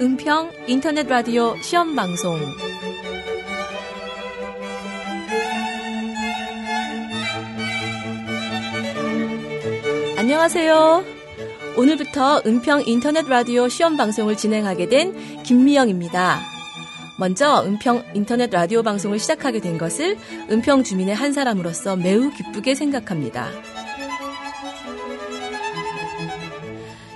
은평 인터넷 라디오 시험 방송 안녕하세요. 오늘부터 은평 인터넷 라디오 시험 방송을 진행하게 된 김미영입니다. 먼저 은평 인터넷 라디오 방송을 시작하게 된 것을 은평 주민의 한 사람으로서 매우 기쁘게 생각합니다.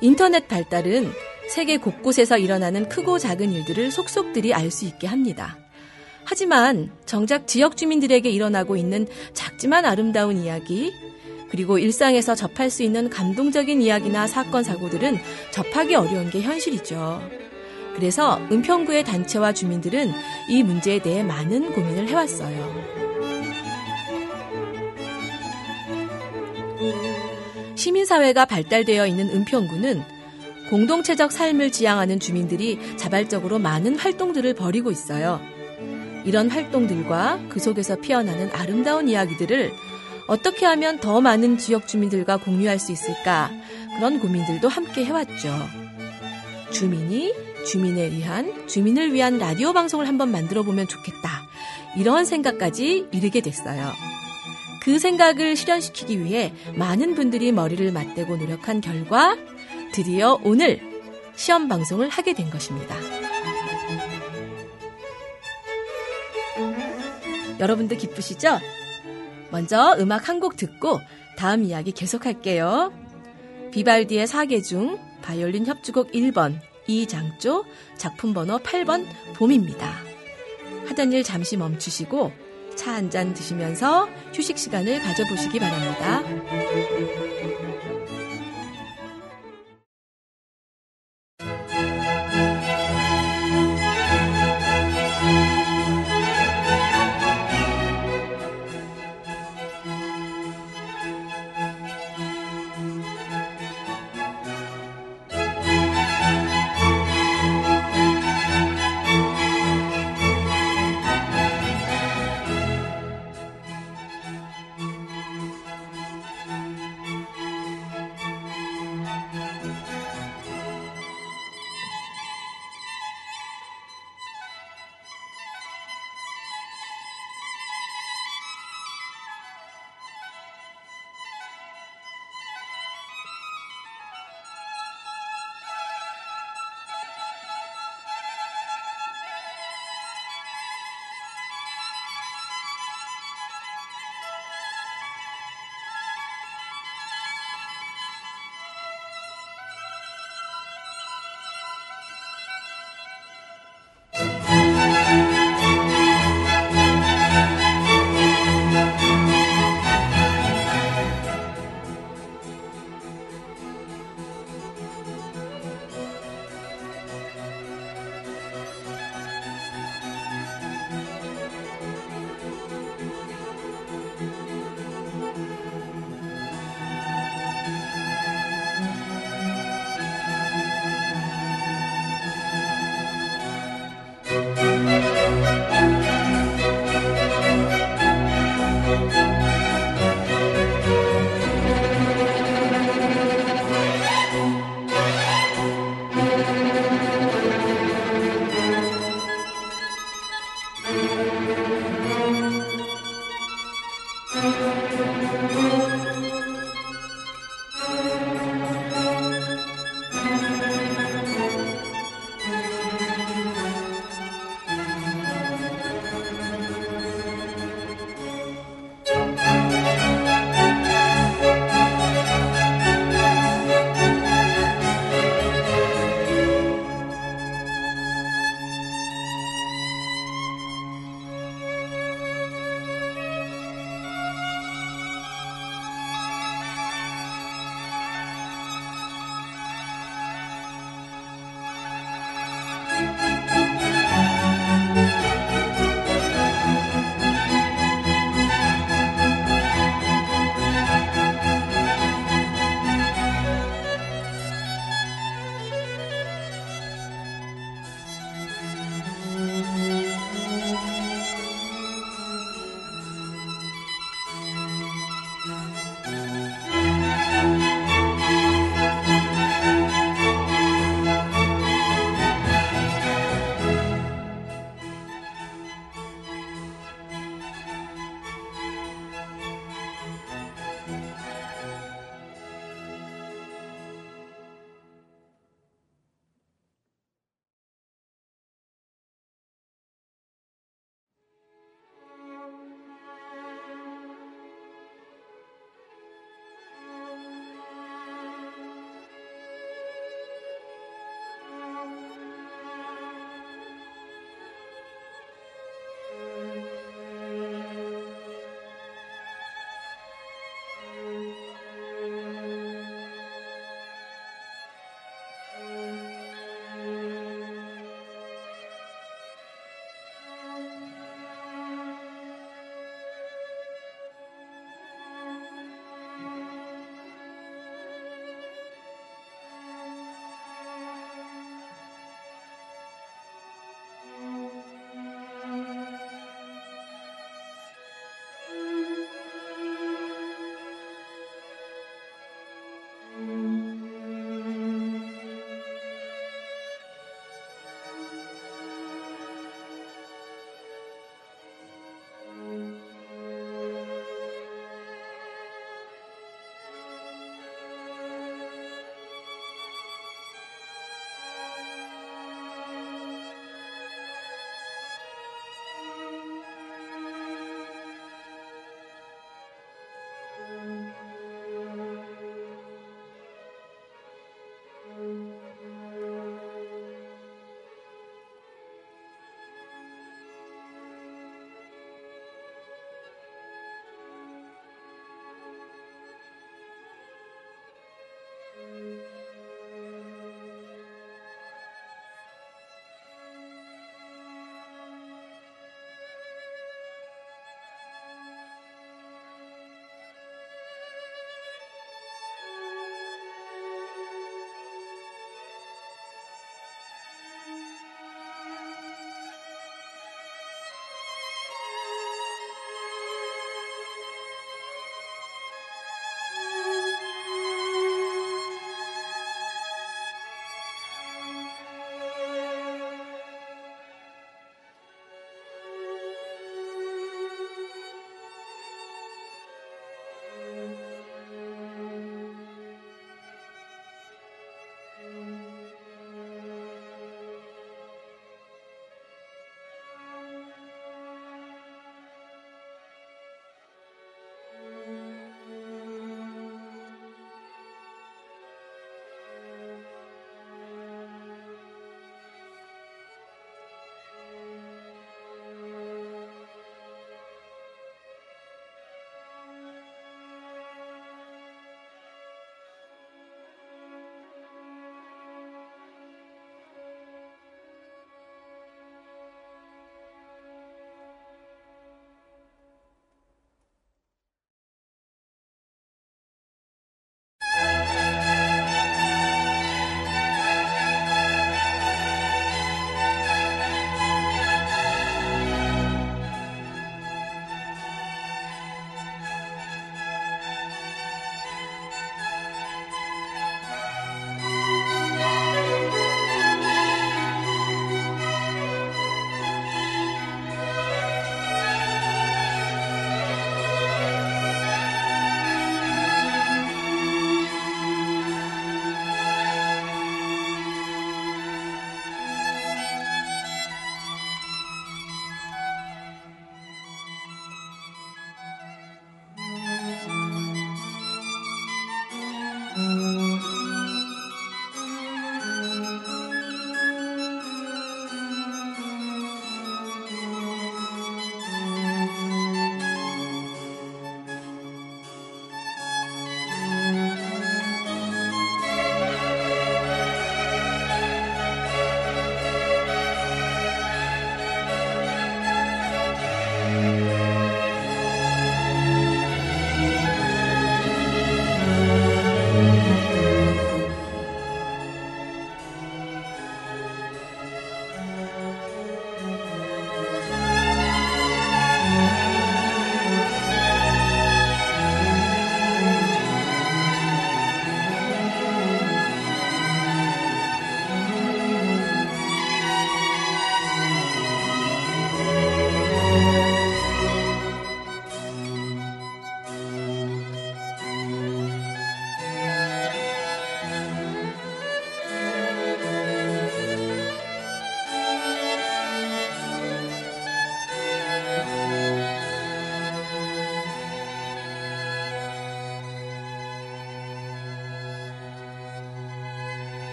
인터넷 발달은 세계 곳곳에서 일어나는 크고 작은 일들을 속속들이 알 수 있게 합니다. 하지만 정작 지역 주민들에게 일어나고 있는 작지만 아름다운 이야기, 그리고 일상에서 접할 수 있는 감동적인 이야기나 사건, 사고들은 접하기 어려운 게 현실이죠. 그래서 은평구의 단체와 주민들은 이 문제에 대해 많은 고민을 해왔어요. 시민사회가 발달되어 있는 은평구는 공동체적 삶을 지향하는 주민들이 자발적으로 많은 활동들을 벌이고 있어요. 이런 활동들과 그 속에서 피어나는 아름다운 이야기들을 어떻게 하면 더 많은 지역 주민들과 공유할 수 있을까? 그런 고민들도 함께 해왔죠. 주민이 주민에 의한, 주민을 위한 라디오 방송을 한번 만들어 보면 좋겠다. 이런 생각까지 이르게 됐어요. 그 생각을 실현시키기 위해 많은 분들이 머리를 맞대고 노력한 결과 드디어 오늘 시험 방송을 하게 된 것입니다. 여러분도 기쁘시죠? 먼저 음악 한 곡 듣고 다음 이야기 계속할게요. 비발디의 사계 중 바이올린 협주곡 1번 이장조 작품 번호 8번 봄입니다. 하던 일 잠시 멈추시고 차 한 잔 드시면서 휴식 시간을 가져보시기 바랍니다.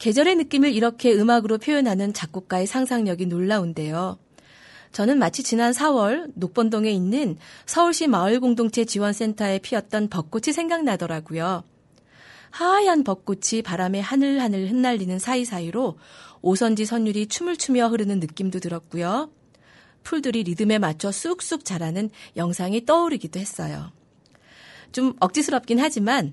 계절의 느낌을 이렇게 음악으로 표현하는 작곡가의 상상력이 놀라운데요. 저는 마치 지난 4월 녹번동에 있는 서울시 마을공동체 지원센터에 피었던 벚꽃이 생각나더라고요. 하얀 벚꽃이 바람에 하늘하늘 흩날리는 사이사이로 오선지 선율이 춤을 추며 흐르는 느낌도 들었고요. 풀들이 리듬에 맞춰 쑥쑥 자라는 영상이 떠오르기도 했어요. 좀 억지스럽긴 하지만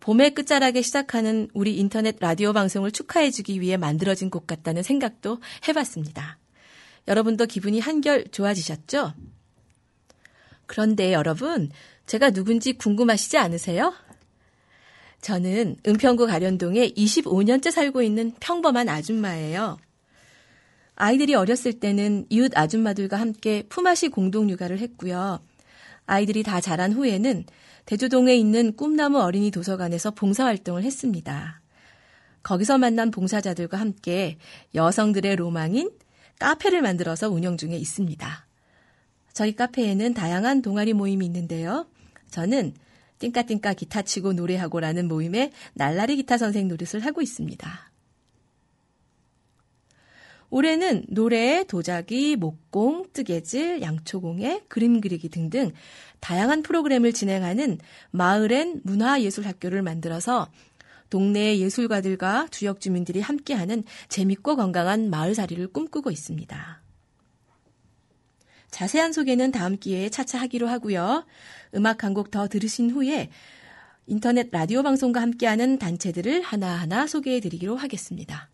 봄의 끝자락에 시작하는 우리 인터넷 라디오 방송을 축하해주기 위해 만들어진 곡 같다는 생각도 해봤습니다. 여러분도 기분이 한결 좋아지셨죠? 그런데 여러분, 제가 누군지 궁금하시지 않으세요? 저는 은평구 가련동에 25년째 살고 있는 평범한 아줌마예요. 아이들이 어렸을 때는 이웃 아줌마들과 함께 품앗이 공동 육아를 했고요. 아이들이 다 자란 후에는 대조동에 있는 꿈나무 어린이 도서관에서 봉사활동을 했습니다. 거기서 만난 봉사자들과 함께 여성들의 로망인 카페를 만들어서 운영 중에 있습니다. 저희 카페에는 다양한 동아리 모임이 있는데요. 저는 띵까띵까 기타 치고 노래하고라는 모임에 날라리 기타 선생 노릇을 하고 있습니다. 올해는 노래, 도자기, 목공, 뜨개질, 양초공예, 그림 그리기 등등 다양한 프로그램을 진행하는 마을엔 문화예술학교를 만들어서 동네 예술가들과 주역 주민들이 함께하는 재밌고 건강한 마을살이를 꿈꾸고 있습니다. 자세한 소개는 다음 기회에 차차 하기로 하고요. 음악 한 곡 더 들으신 후에 인터넷 라디오 방송과 함께하는 단체들을 하나하나 소개해 드리기로 하겠습니다.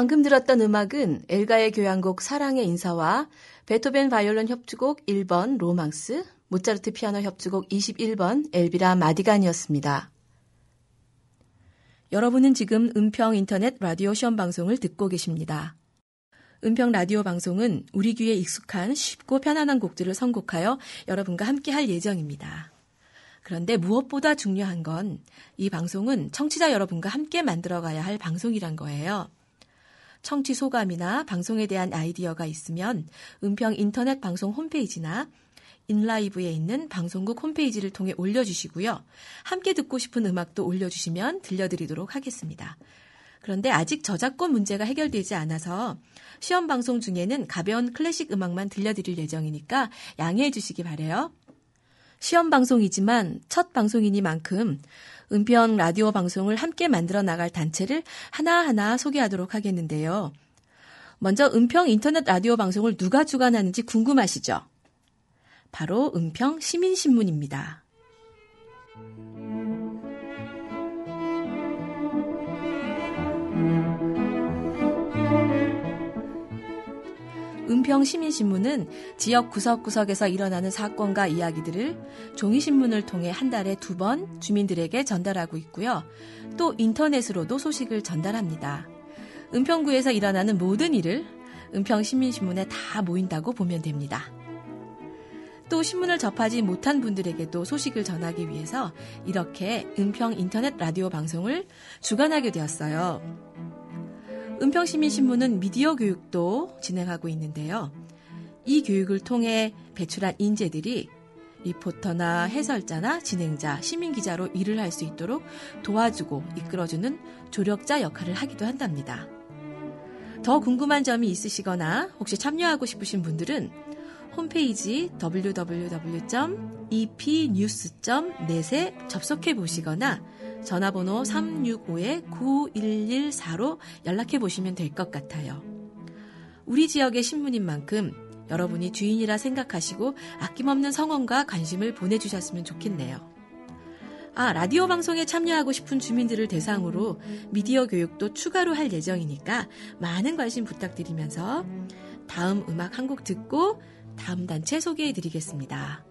방금 들었던 음악은 엘가의 교향곡 사랑의 인사와 베토벤 바이올린 협주곡 1번 로망스, 모차르트 피아노 협주곡 21번 엘비라 마디간이었습니다. 여러분은 지금 은평 인터넷 라디오 시험 방송을 듣고 계십니다. 은평 라디오 방송은 우리 귀에 익숙한 쉽고 편안한 곡들을 선곡하여 여러분과 함께 할 예정입니다. 그런데 무엇보다 중요한 건 이 방송은 청취자 여러분과 함께 만들어가야 할 방송이란 거예요. 청취 소감이나 방송에 대한 아이디어가 있으면 은평 인터넷 방송 홈페이지나 인라이브에 있는 방송국 홈페이지를 통해 올려주시고요. 함께 듣고 싶은 음악도 올려주시면 들려드리도록 하겠습니다. 그런데 아직 저작권 문제가 해결되지 않아서 시험 방송 중에는 가벼운 클래식 음악만 들려드릴 예정이니까 양해해 주시기 바래요. 시험 방송이지만 첫 방송이니만큼 은평 라디오 방송을 함께 만들어 나갈 단체를 하나하나 소개하도록 하겠는데요. 먼저 은평 인터넷 라디오 방송을 누가 주관하는지 궁금하시죠? 바로 은평 시민신문입니다. 은평 시민신문은 지역 구석구석에서 일어나는 사건과 이야기들을 종이신문을 통해 한 달에 두 번 주민들에게 전달하고 있고요. 또 인터넷으로도 소식을 전달합니다. 은평구에서 일어나는 모든 일을 은평 시민신문에 다 모인다고 보면 됩니다. 또 신문을 접하지 못한 분들에게도 소식을 전하기 위해서 이렇게 은평 인터넷 라디오 방송을 주관하게 되었어요. 은평시민신문은 미디어 교육도 진행하고 있는데요. 이 교육을 통해 배출한 인재들이 리포터나 해설자나 진행자, 시민기자로 일을 할 수 있도록 도와주고 이끌어주는 조력자 역할을 하기도 한답니다. 더 궁금한 점이 있으시거나 혹시 참여하고 싶으신 분들은 홈페이지 www.epnews.net에 접속해 보시거나 전화번호 365-9114로 연락해 보시면 될 것 같아요. 우리 지역의 신문인 만큼 여러분이 주인이라 생각하시고 아낌없는 성원과 관심을 보내주셨으면 좋겠네요. 아, 라디오 방송에 참여하고 싶은 주민들을 대상으로 미디어 교육도 추가로 할 예정이니까 많은 관심 부탁드리면서 다음 음악 한 곡 듣고 다음 단체 소개해 드리겠습니다.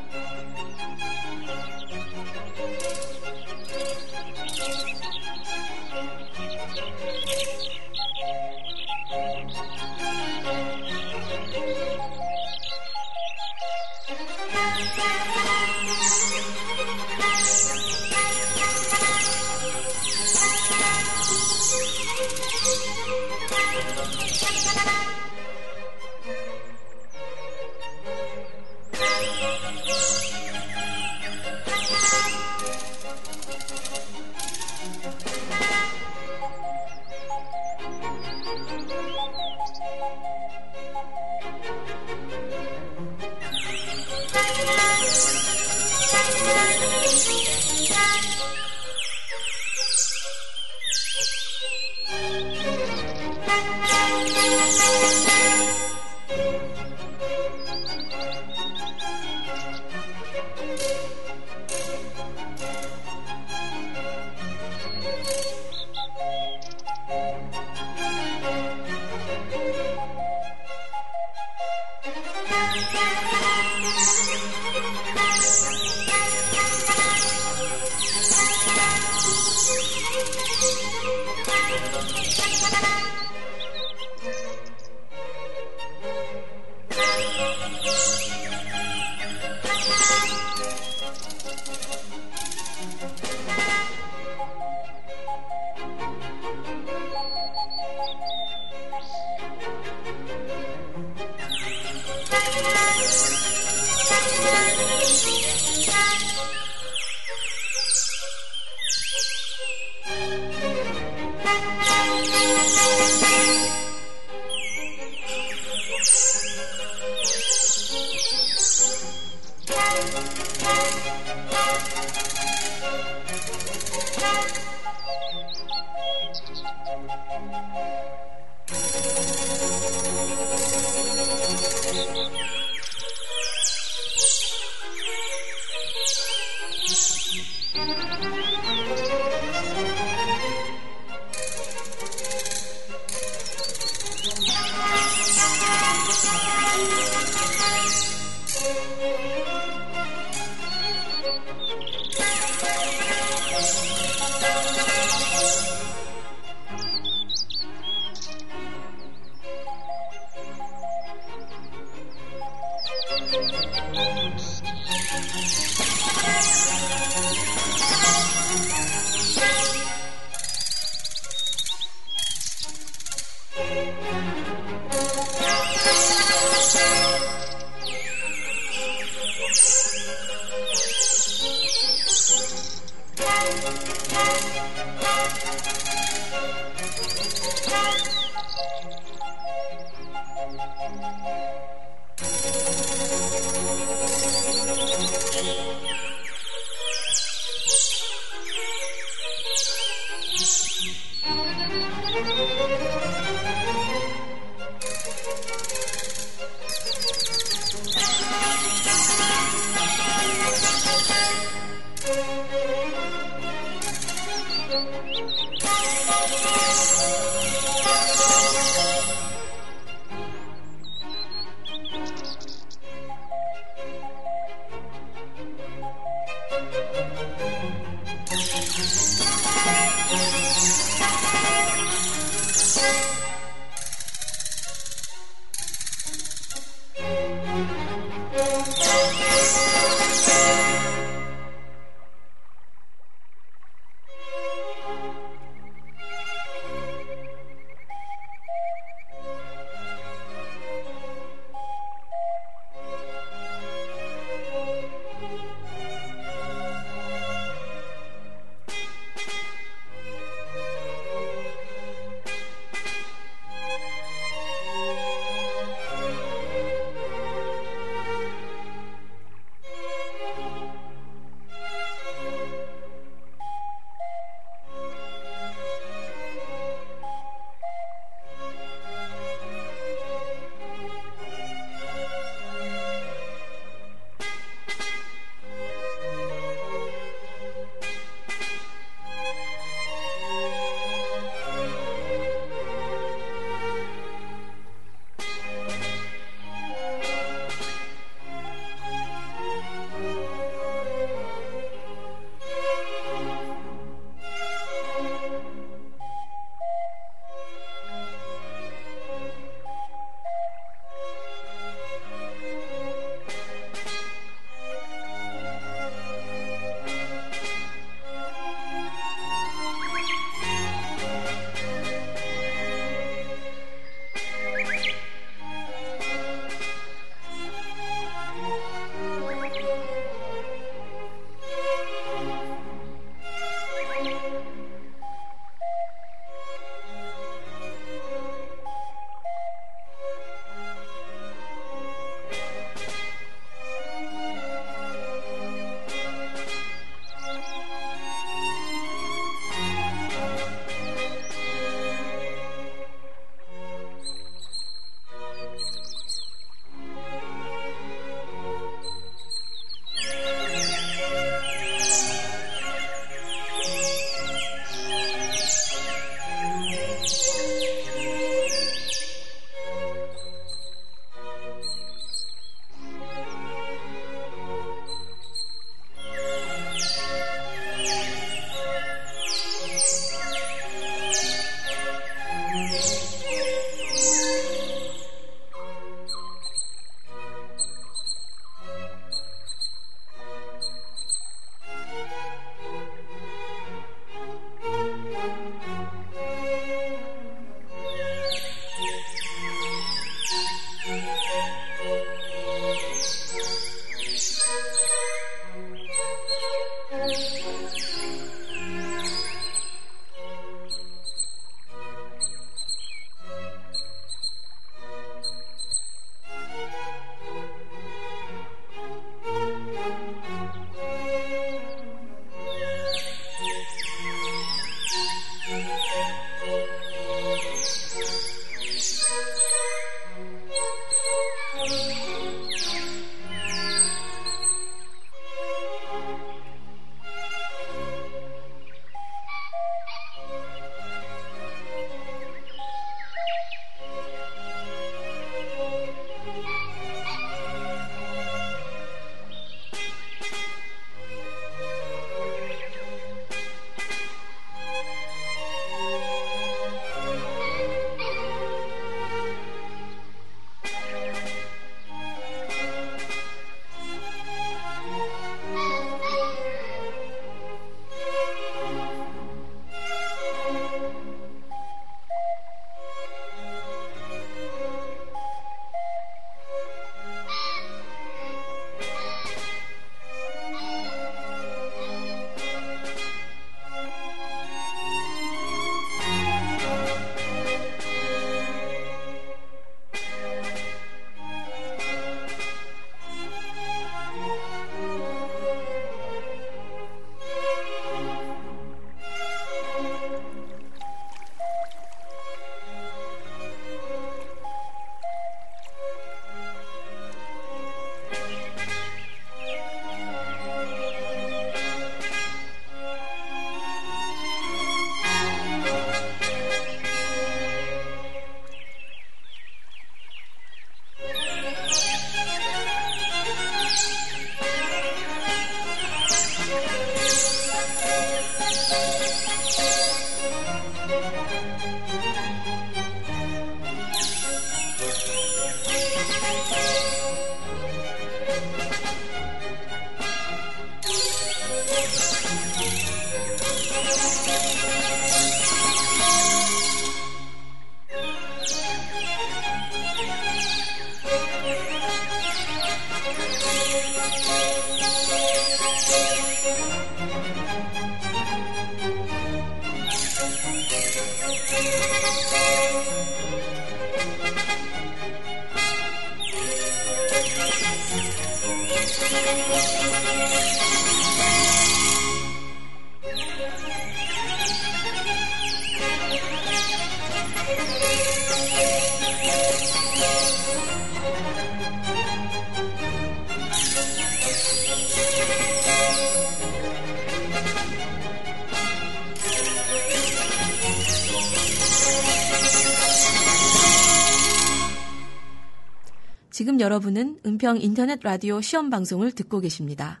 여러분은 은평 인터넷 라디오 시험 방송을 듣고 계십니다.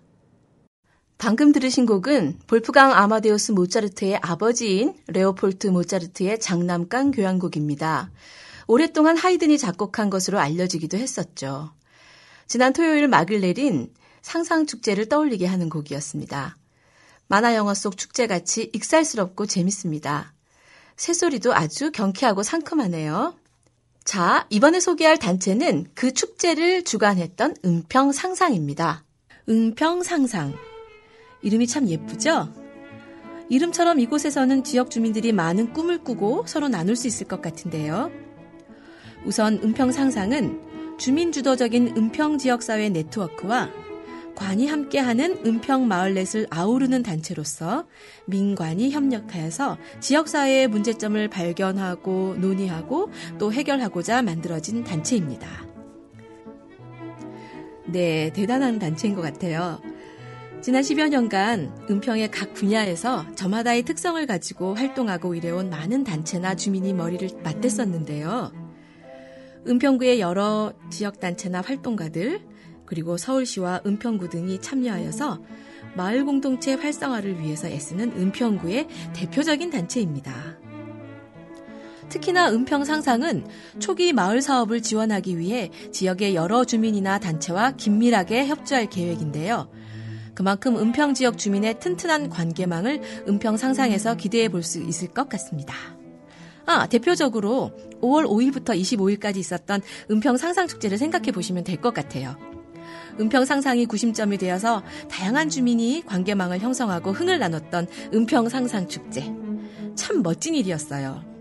방금 들으신 곡은 볼프강 아마데우스 모차르트의 아버지인 레오폴트 모차르트의 장남간 교향곡입니다. 오랫동안 하이든이 작곡한 것으로 알려지기도 했었죠. 지난 토요일 막을 내린 상상축제를 떠올리게 하는 곡이었습니다. 만화 영화 속 축제같이 익살스럽고 재밌습니다. 새소리도 아주 경쾌하고 상큼하네요. 자, 이번에 소개할 단체는 그 축제를 주관했던 은평상상입니다. 은평상상. 이름이 참 예쁘죠? 이름처럼 이곳에서는 지역 주민들이 많은 꿈을 꾸고 서로 나눌 수 있을 것 같은데요. 우선 은평상상은 주민주도적인 은평 지역사회 네트워크와 관이 함께하는 은평 마을넷을 아우르는 단체로서 민관이 협력하여서 지역사회의 문제점을 발견하고 논의하고 또 해결하고자 만들어진 단체입니다. 네, 대단한 단체인 것 같아요. 지난 10여 년간 은평의 각 분야에서 저마다의 특성을 가지고 활동하고 일해온 많은 단체나 주민이 머리를 맞댔었는데요. 은평구의 여러 지역단체나 활동가들, 그리고 서울시와 은평구 등이 참여하여서 마을 공동체 활성화를 위해서 애쓰는 은평구의 대표적인 단체입니다. 특히나 은평 상상은 초기 마을 사업을 지원하기 위해 지역의 여러 주민이나 단체와 긴밀하게 협조할 계획인데요. 그만큼 은평 지역 주민의 튼튼한 관계망을 은평 상상에서 기대해 볼 수 있을 것 같습니다. 아, 대표적으로 5월 5일부터 25일까지 있었던 은평 상상 축제를 생각해 보시면 될 것 같아요. 은평 상상이 구심점이 되어서 다양한 주민이 관계망을 형성하고 흥을 나눴던 은평 상상 축제. 참 멋진 일이었어요.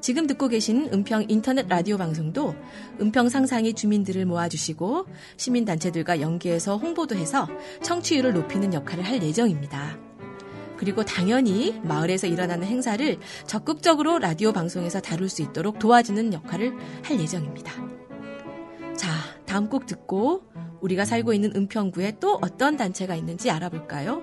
지금 듣고 계신 은평 인터넷 라디오 방송도 은평 상상이 주민들을 모아주시고 시민단체들과 연계해서 홍보도 해서 청취율을 높이는 역할을 할 예정입니다. 그리고 당연히 마을에서 일어나는 행사를 적극적으로 라디오 방송에서 다룰 수 있도록 도와주는 역할을 할 예정입니다. 자, 다음 곡 듣고 우리가 살고 있는 은평구에 또 어떤 단체가 있는지 알아볼까요?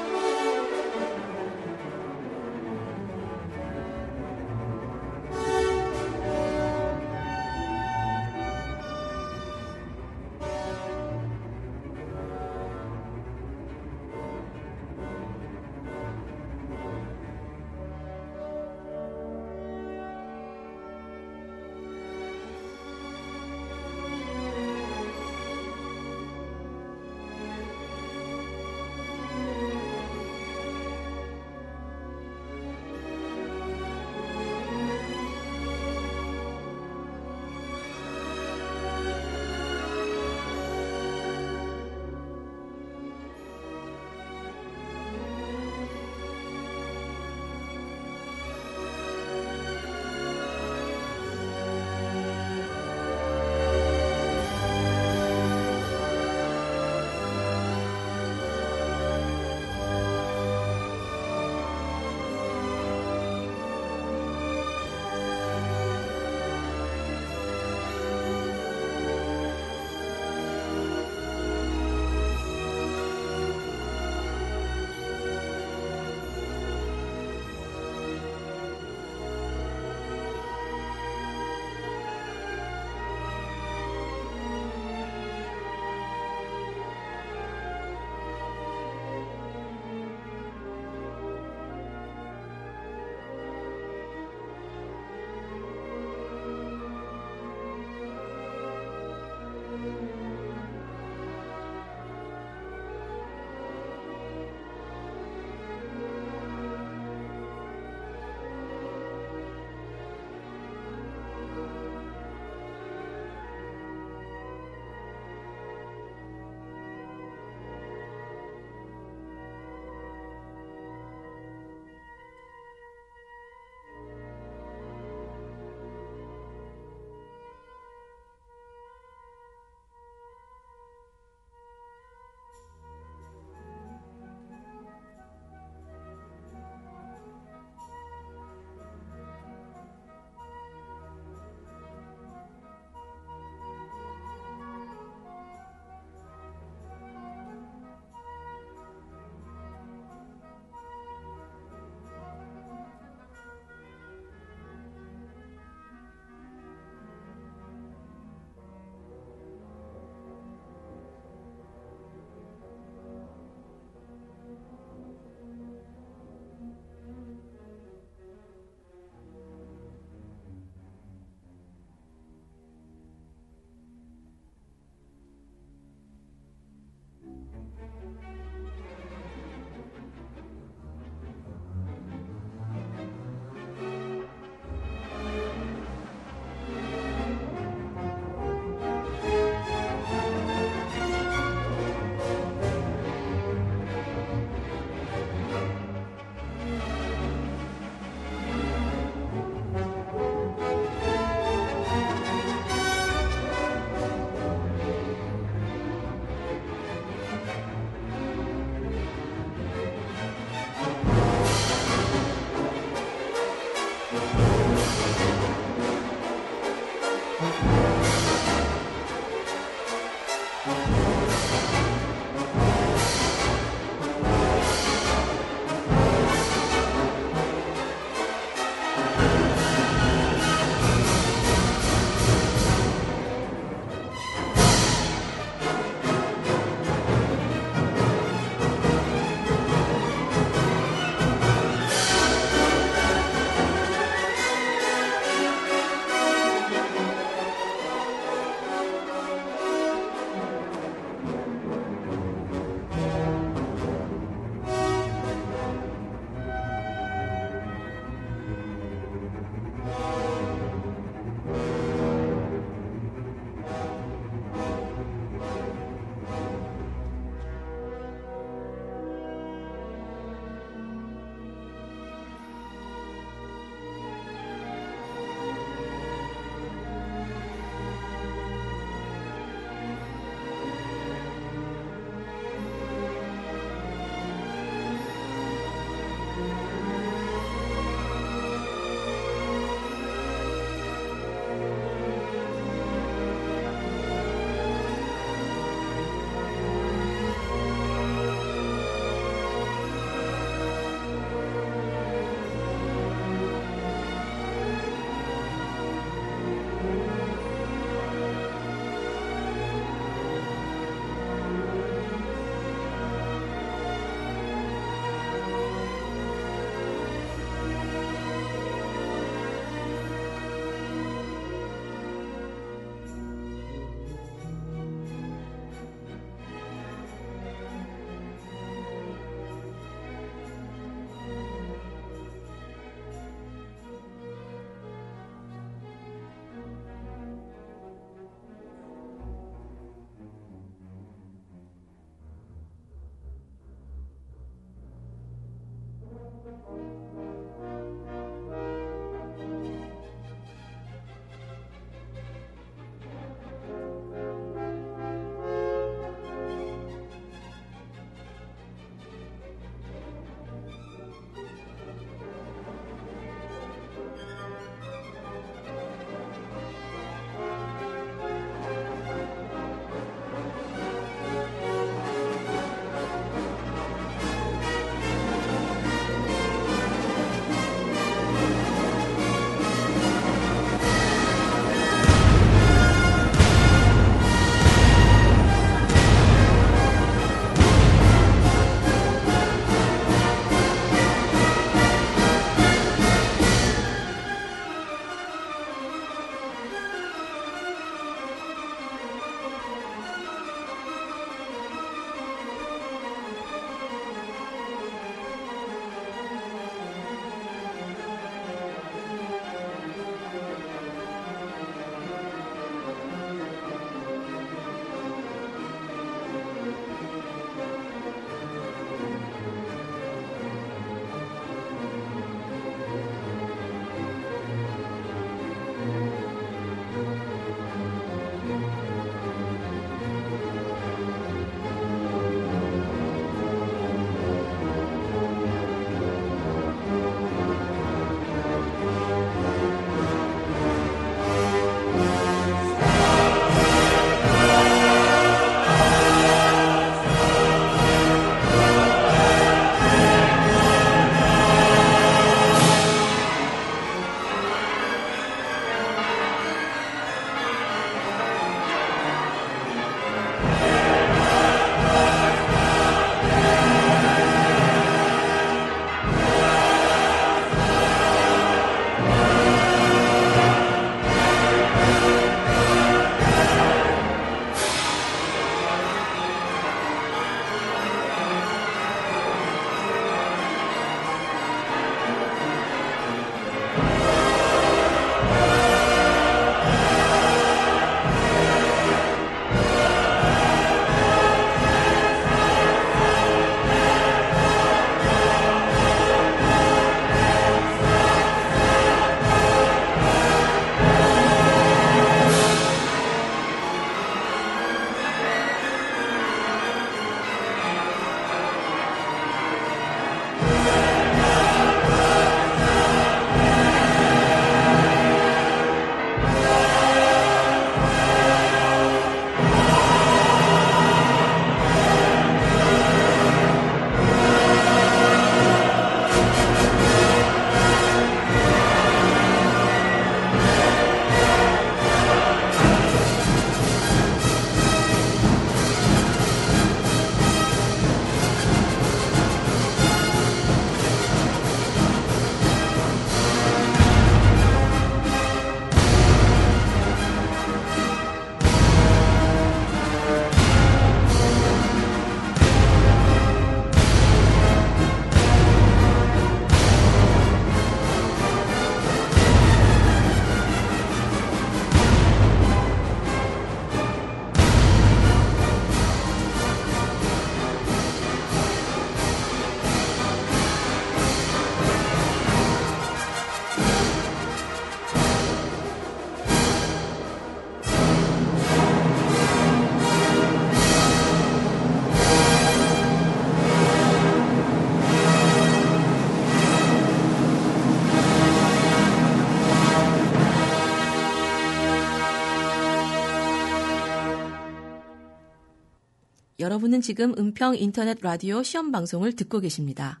여러분은 지금 은평 인터넷 라디오 시험 방송을 듣고 계십니다.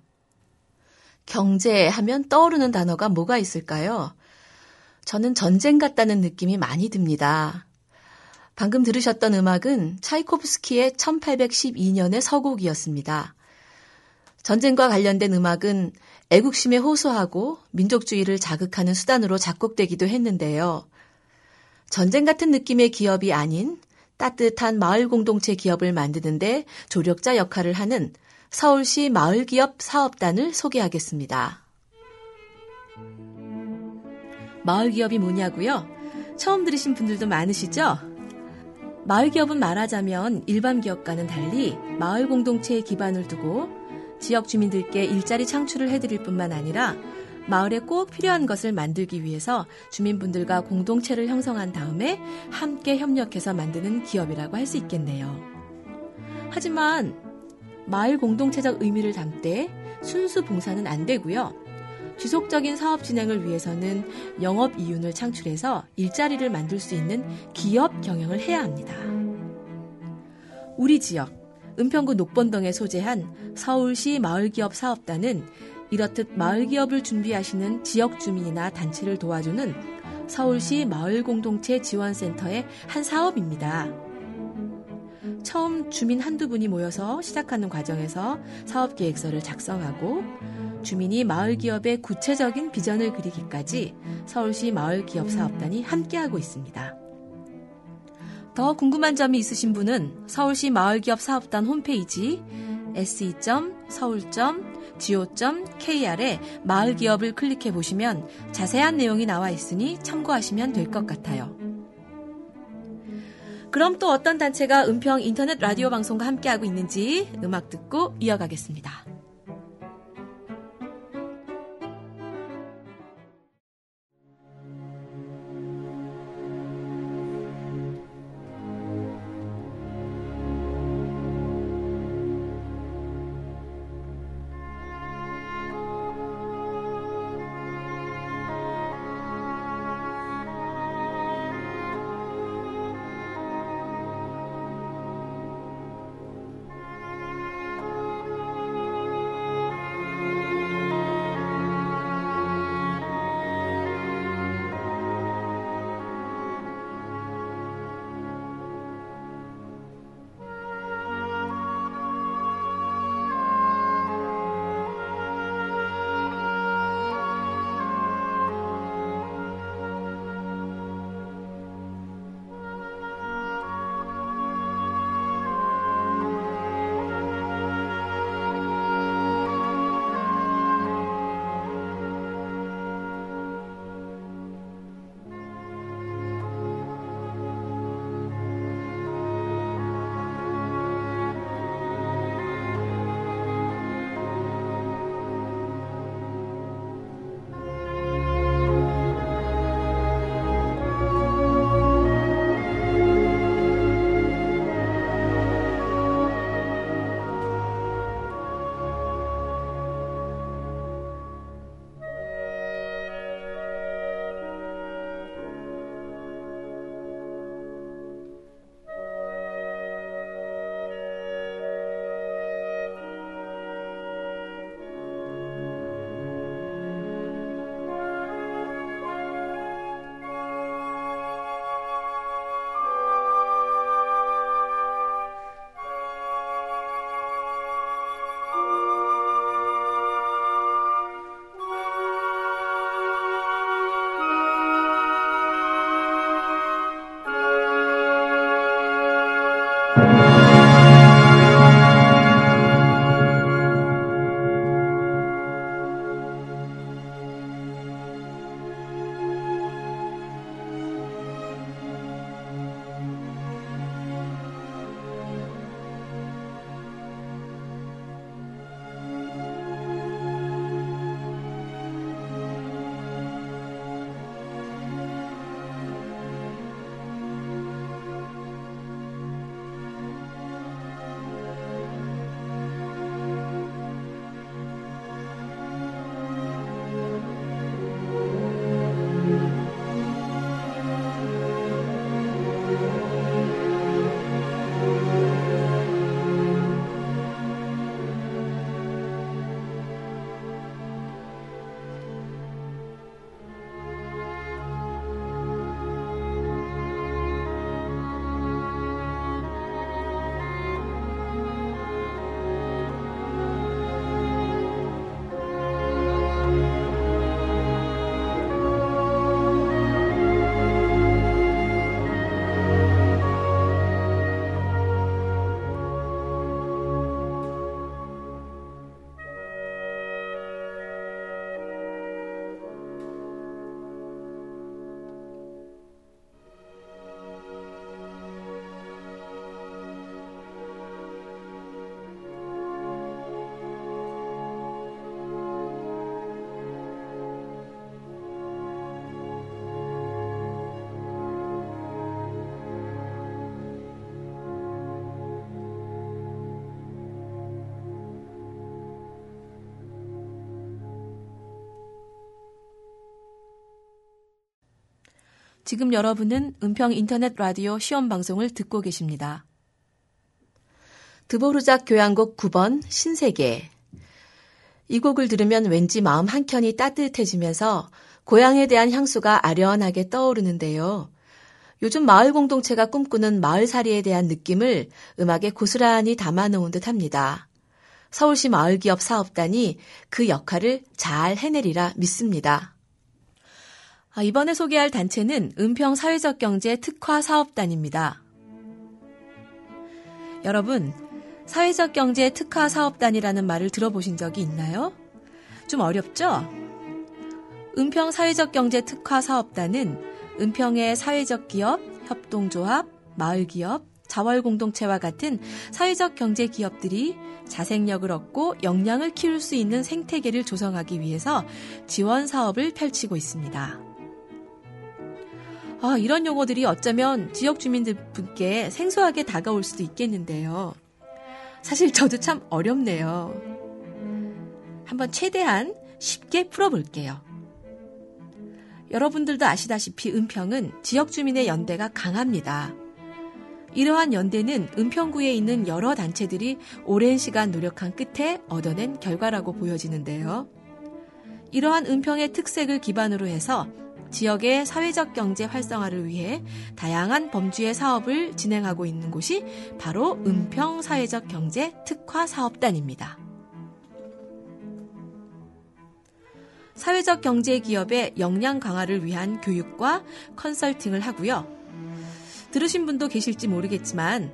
경제 하면 떠오르는 단어가 뭐가 있을까요? 저는 전쟁 같다는 느낌이 많이 듭니다. 방금 들으셨던 음악은 차이코프스키의 1812년의 서곡이었습니다. 전쟁과 관련된 음악은 애국심에 호소하고 민족주의를 자극하는 수단으로 작곡되기도 했는데요. 전쟁 같은 느낌의 기업이 아닌 따뜻한 마을 공동체 기업을 만드는데 조력자 역할을 하는 서울시 마을기업 사업단을 소개하겠습니다. 마을기업이 뭐냐고요? 처음 들으신 분들도 많으시죠? 마을기업은 말하자면 일반 기업과는 달리 마을 공동체에 기반을 두고 지역 주민들께 일자리 창출을 해드릴 뿐만 아니라 마을에 꼭 필요한 것을 만들기 위해서 주민분들과 공동체를 형성한 다음에 함께 협력해서 만드는 기업이라고 할 수 있겠네요. 하지만 마을 공동체적 의미를 담되 순수 봉사는 안 되고요. 지속적인 사업 진행을 위해서는 영업 이윤을 창출해서 일자리를 만들 수 있는 기업 경영을 해야 합니다. 우리 지역 은평구 녹번동에 소재한 서울시 마을기업 사업단은 이렇듯 마을 기업을 준비하시는 지역 주민이나 단체를 도와주는 서울시 마을공동체 지원센터의 한 사업입니다. 처음 주민 한두 분이 모여서 시작하는 과정에서 사업 계획서를 작성하고 주민이 마을 기업의 구체적인 비전을 그리기까지 서울시 마을 기업 사업단이 함께하고 있습니다. 더 궁금한 점이 있으신 분은 서울시 마을 기업 사업단 홈페이지 se.서울 .go.kr에 마을 기업을 클릭해 보시면 자세한 내용이 나와 있으니 참고하시면 될 것 같아요. 그럼 또 어떤 단체가 은평 인터넷 라디오 방송과 함께하고 있는지 음악 듣고 이어가겠습니다. 지금 여러분은 은평 인터넷 라디오 시험 방송을 듣고 계십니다. 드보르작 교향곡 9번 신세계. 이 곡을 들으면 왠지 마음 한켠이 따뜻해지면서 고향에 대한 향수가 아련하게 떠오르는데요. 요즘 마을 공동체가 꿈꾸는 마을살이에 대한 느낌을 음악에 고스란히 담아놓은 듯 합니다. 서울시 마을기업 사업단이 그 역할을 잘 해내리라 믿습니다. 아, 이번에 소개할 단체는 은평 사회적 경제 특화 사업단입니다. 여러분, 사회적 경제 특화 사업단이라는 말을 들어보신 적이 있나요? 좀 어렵죠? 은평 사회적 경제 특화 사업단은 은평의 사회적 기업, 협동조합, 마을기업, 자활공동체와 같은 사회적 경제 기업들이 자생력을 얻고 역량을 키울 수 있는 생태계를 조성하기 위해서 지원 사업을 펼치고 있습니다. 아, 이런 용어들이 어쩌면 지역 주민들 분께 생소하게 다가올 수도 있겠는데요. 사실 저도 참 어렵네요. 한번 최대한 쉽게 풀어볼게요. 여러분들도 아시다시피 은평은 지역 주민의 연대가 강합니다. 이러한 연대는 은평구에 있는 여러 단체들이 오랜 시간 노력한 끝에 얻어낸 결과라고 보여지는데요. 이러한 은평의 특색을 기반으로 해서 지역의 사회적 경제 활성화를 위해 다양한 범주의 사업을 진행하고 있는 곳이 바로 은평 사회적 경제 특화 사업단입니다. 사회적 경제 기업의 역량 강화를 위한 교육과 컨설팅을 하고요. 들으신 분도 계실지 모르겠지만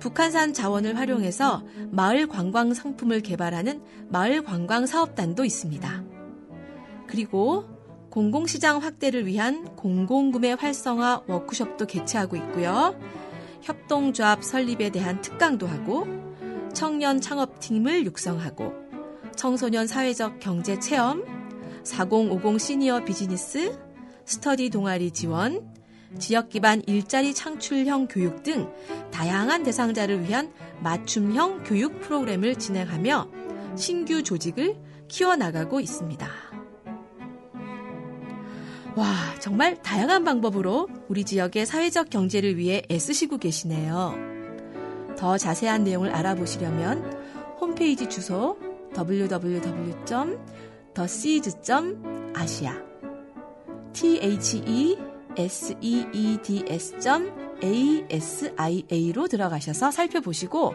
북한산 자원을 활용해서 마을 관광 상품을 개발하는 마을 관광 사업단도 있습니다. 그리고 공공시장 확대를 위한 공공구매 활성화 워크숍도 개최하고 있고요. 협동조합 설립에 대한 특강도 하고 청년 창업팀을 육성하고 청소년 사회적 경제 체험, 4050 시니어 비즈니스, 스터디 동아리 지원, 지역 기반 일자리 창출형 교육 등 다양한 대상자를 위한 맞춤형 교육 프로그램을 진행하며 신규 조직을 키워나가고 있습니다. 와, 정말 다양한 방법으로 우리 지역의 사회적 경제를 위해 애쓰시고 계시네요. 더 자세한 내용을 알아보시려면 홈페이지 주소 www.theseeds.asia theseeds.asia로 들어가셔서 살펴보시고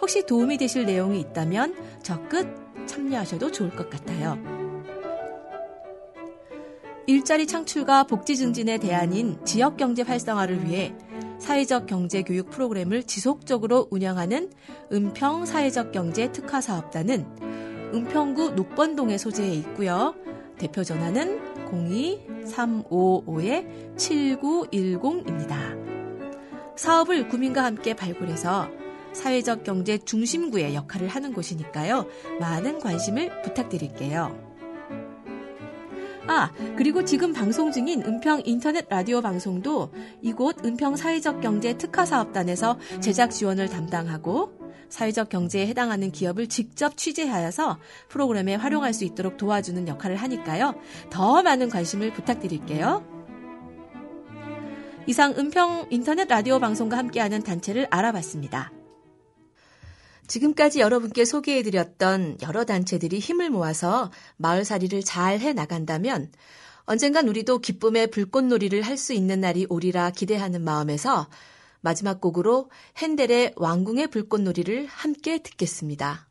혹시 도움이 되실 내용이 있다면 적극 참여하셔도 좋을 것 같아요. 일자리 창출과 복지 증진의 대안인 지역 경제 활성화를 위해 사회적 경제 교육 프로그램을 지속적으로 운영하는 은평 사회적 경제 특화 사업단은 은평구 녹번동에 소재해 있고요. 대표 전화는 02-355-7910입니다. 사업을 구민과 함께 발굴해서 사회적 경제 중심구의 역할을 하는 곳이니까요. 많은 관심을 부탁드릴게요. 아, 그리고 지금 방송 중인 은평 인터넷 라디오 방송도 이곳 은평 사회적 경제 특화 사업단에서 제작 지원을 담당하고 사회적 경제에 해당하는 기업을 직접 취재하여서 프로그램에 활용할 수 있도록 도와주는 역할을 하니까요. 더 많은 관심을 부탁드릴게요. 이상 은평 인터넷 라디오 방송과 함께하는 단체를 알아봤습니다. 지금까지 여러분께 소개해드렸던 여러 단체들이 힘을 모아서 마을살이를 잘 해 나간다면 언젠간 우리도 기쁨의 불꽃놀이를 할 수 있는 날이 오리라 기대하는 마음에서 마지막 곡으로 핸델의 왕궁의 불꽃놀이를 함께 듣겠습니다.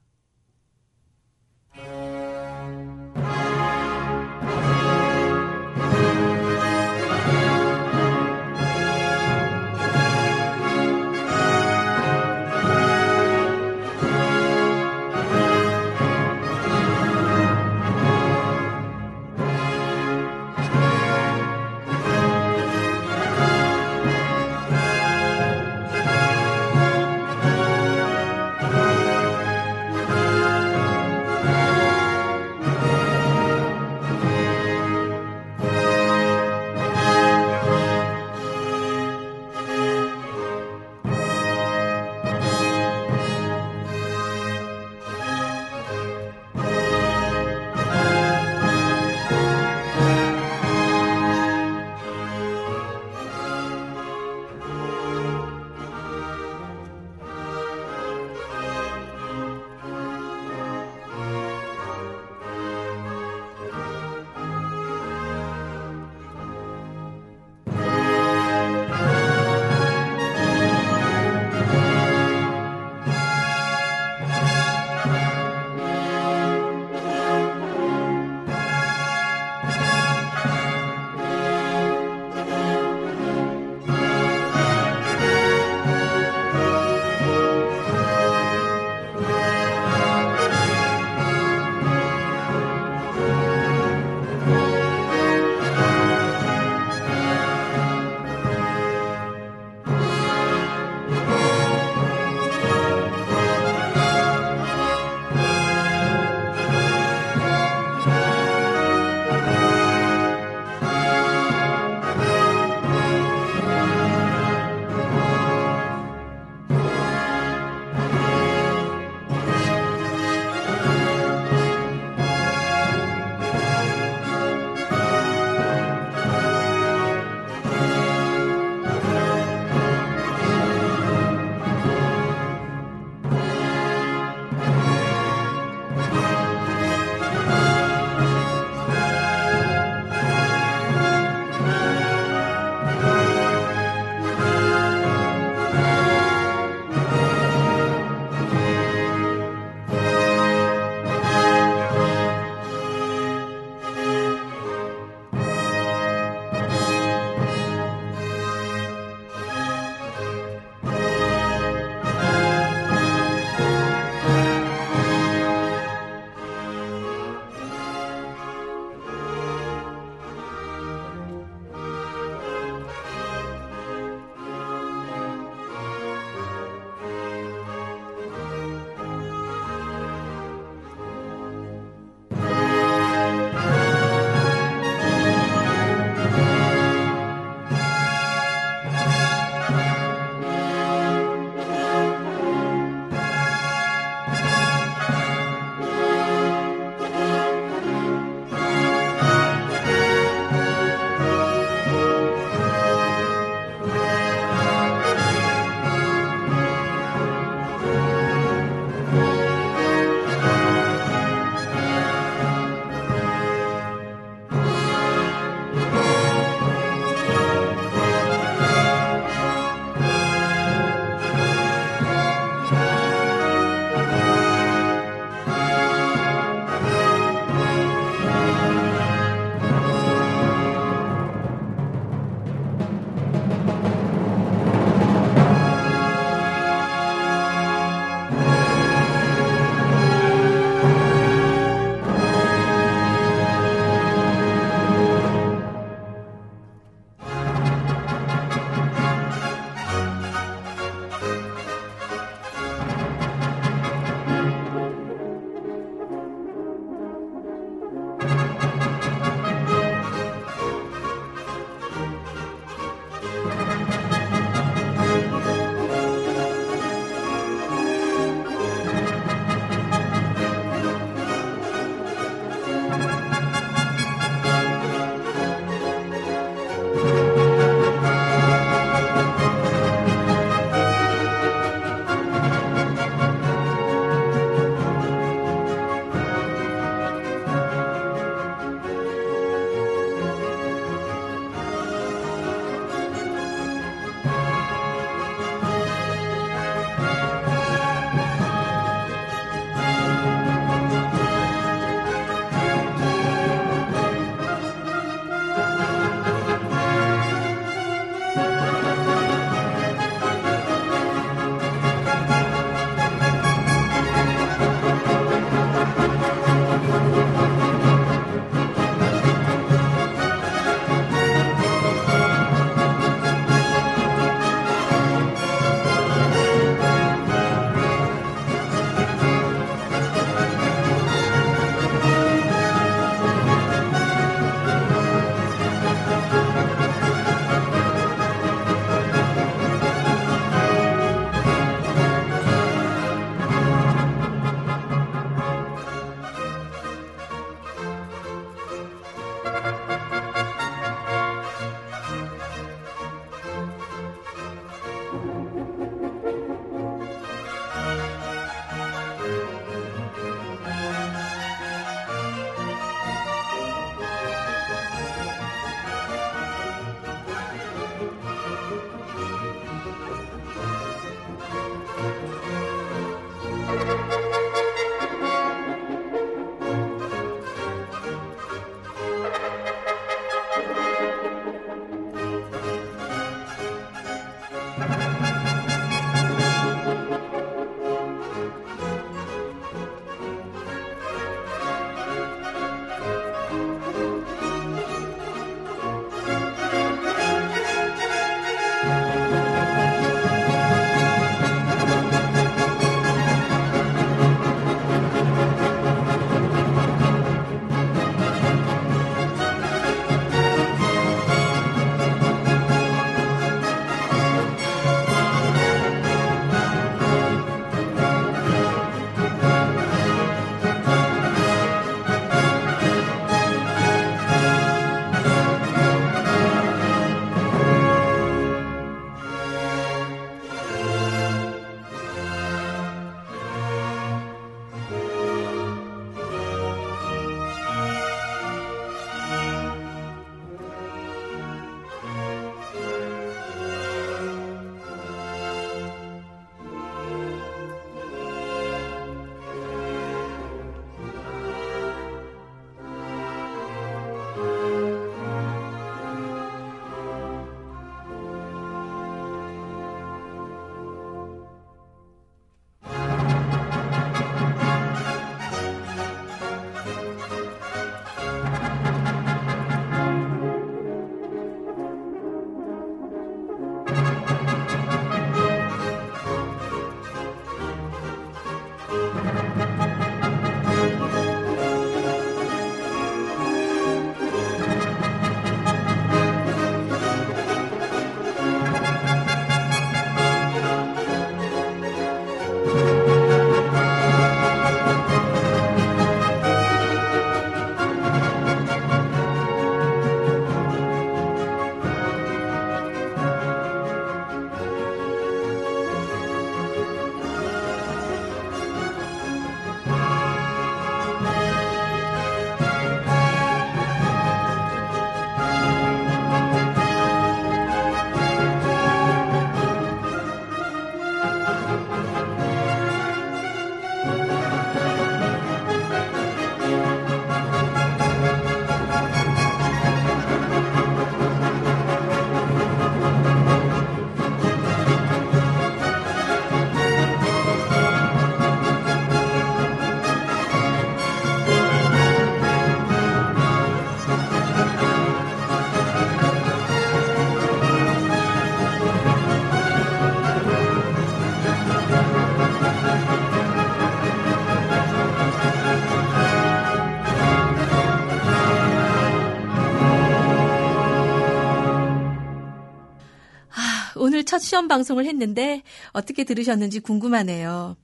첫 시험 방송을 했는데 어떻게 들으셨는지 궁금하네요.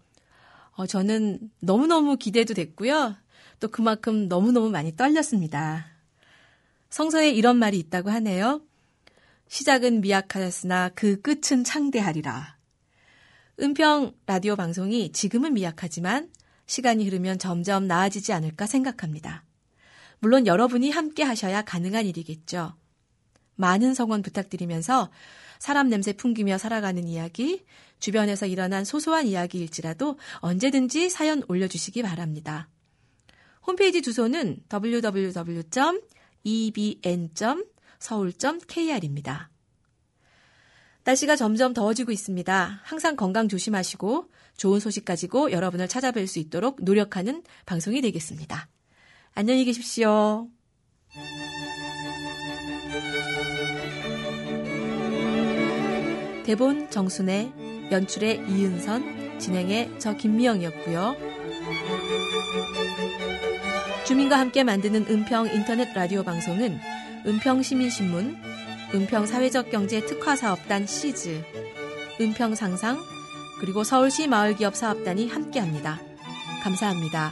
어, 저는 너무너무 기대도 됐고요. 또 그만큼 너무너무 많이 떨렸습니다. 성서에 이런 말이 있다고 하네요. 시작은 미약하였으나 그 끝은 창대하리라. 은평 라디오 방송이 지금은 미약하지만 시간이 흐르면 점점 나아지지 않을까 생각합니다. 물론 여러분이 함께 하셔야 가능한 일이겠죠. 많은 성원 부탁드리면서 사람 냄새 풍기며 살아가는 이야기, 주변에서 일어난 소소한 이야기일지라도 언제든지 사연 올려주시기 바랍니다. 홈페이지 주소는 www.ebn.서울.kr입니다. 날씨가 점점 더워지고 있습니다. 항상 건강 조심하시고 좋은 소식 가지고 여러분을 찾아뵐 수 있도록 노력하는 방송이 되겠습니다. 안녕히 계십시오. 대본 정순애, 연출의 이은선, 진행의 저 김미영이었고요. 주민과 함께 만드는 은평 인터넷 라디오 방송은 은평시민신문, 은평사회적경제 특화사업단 시즈, 은평상상, 그리고 서울시 마을기업사업단이 함께합니다. 감사합니다.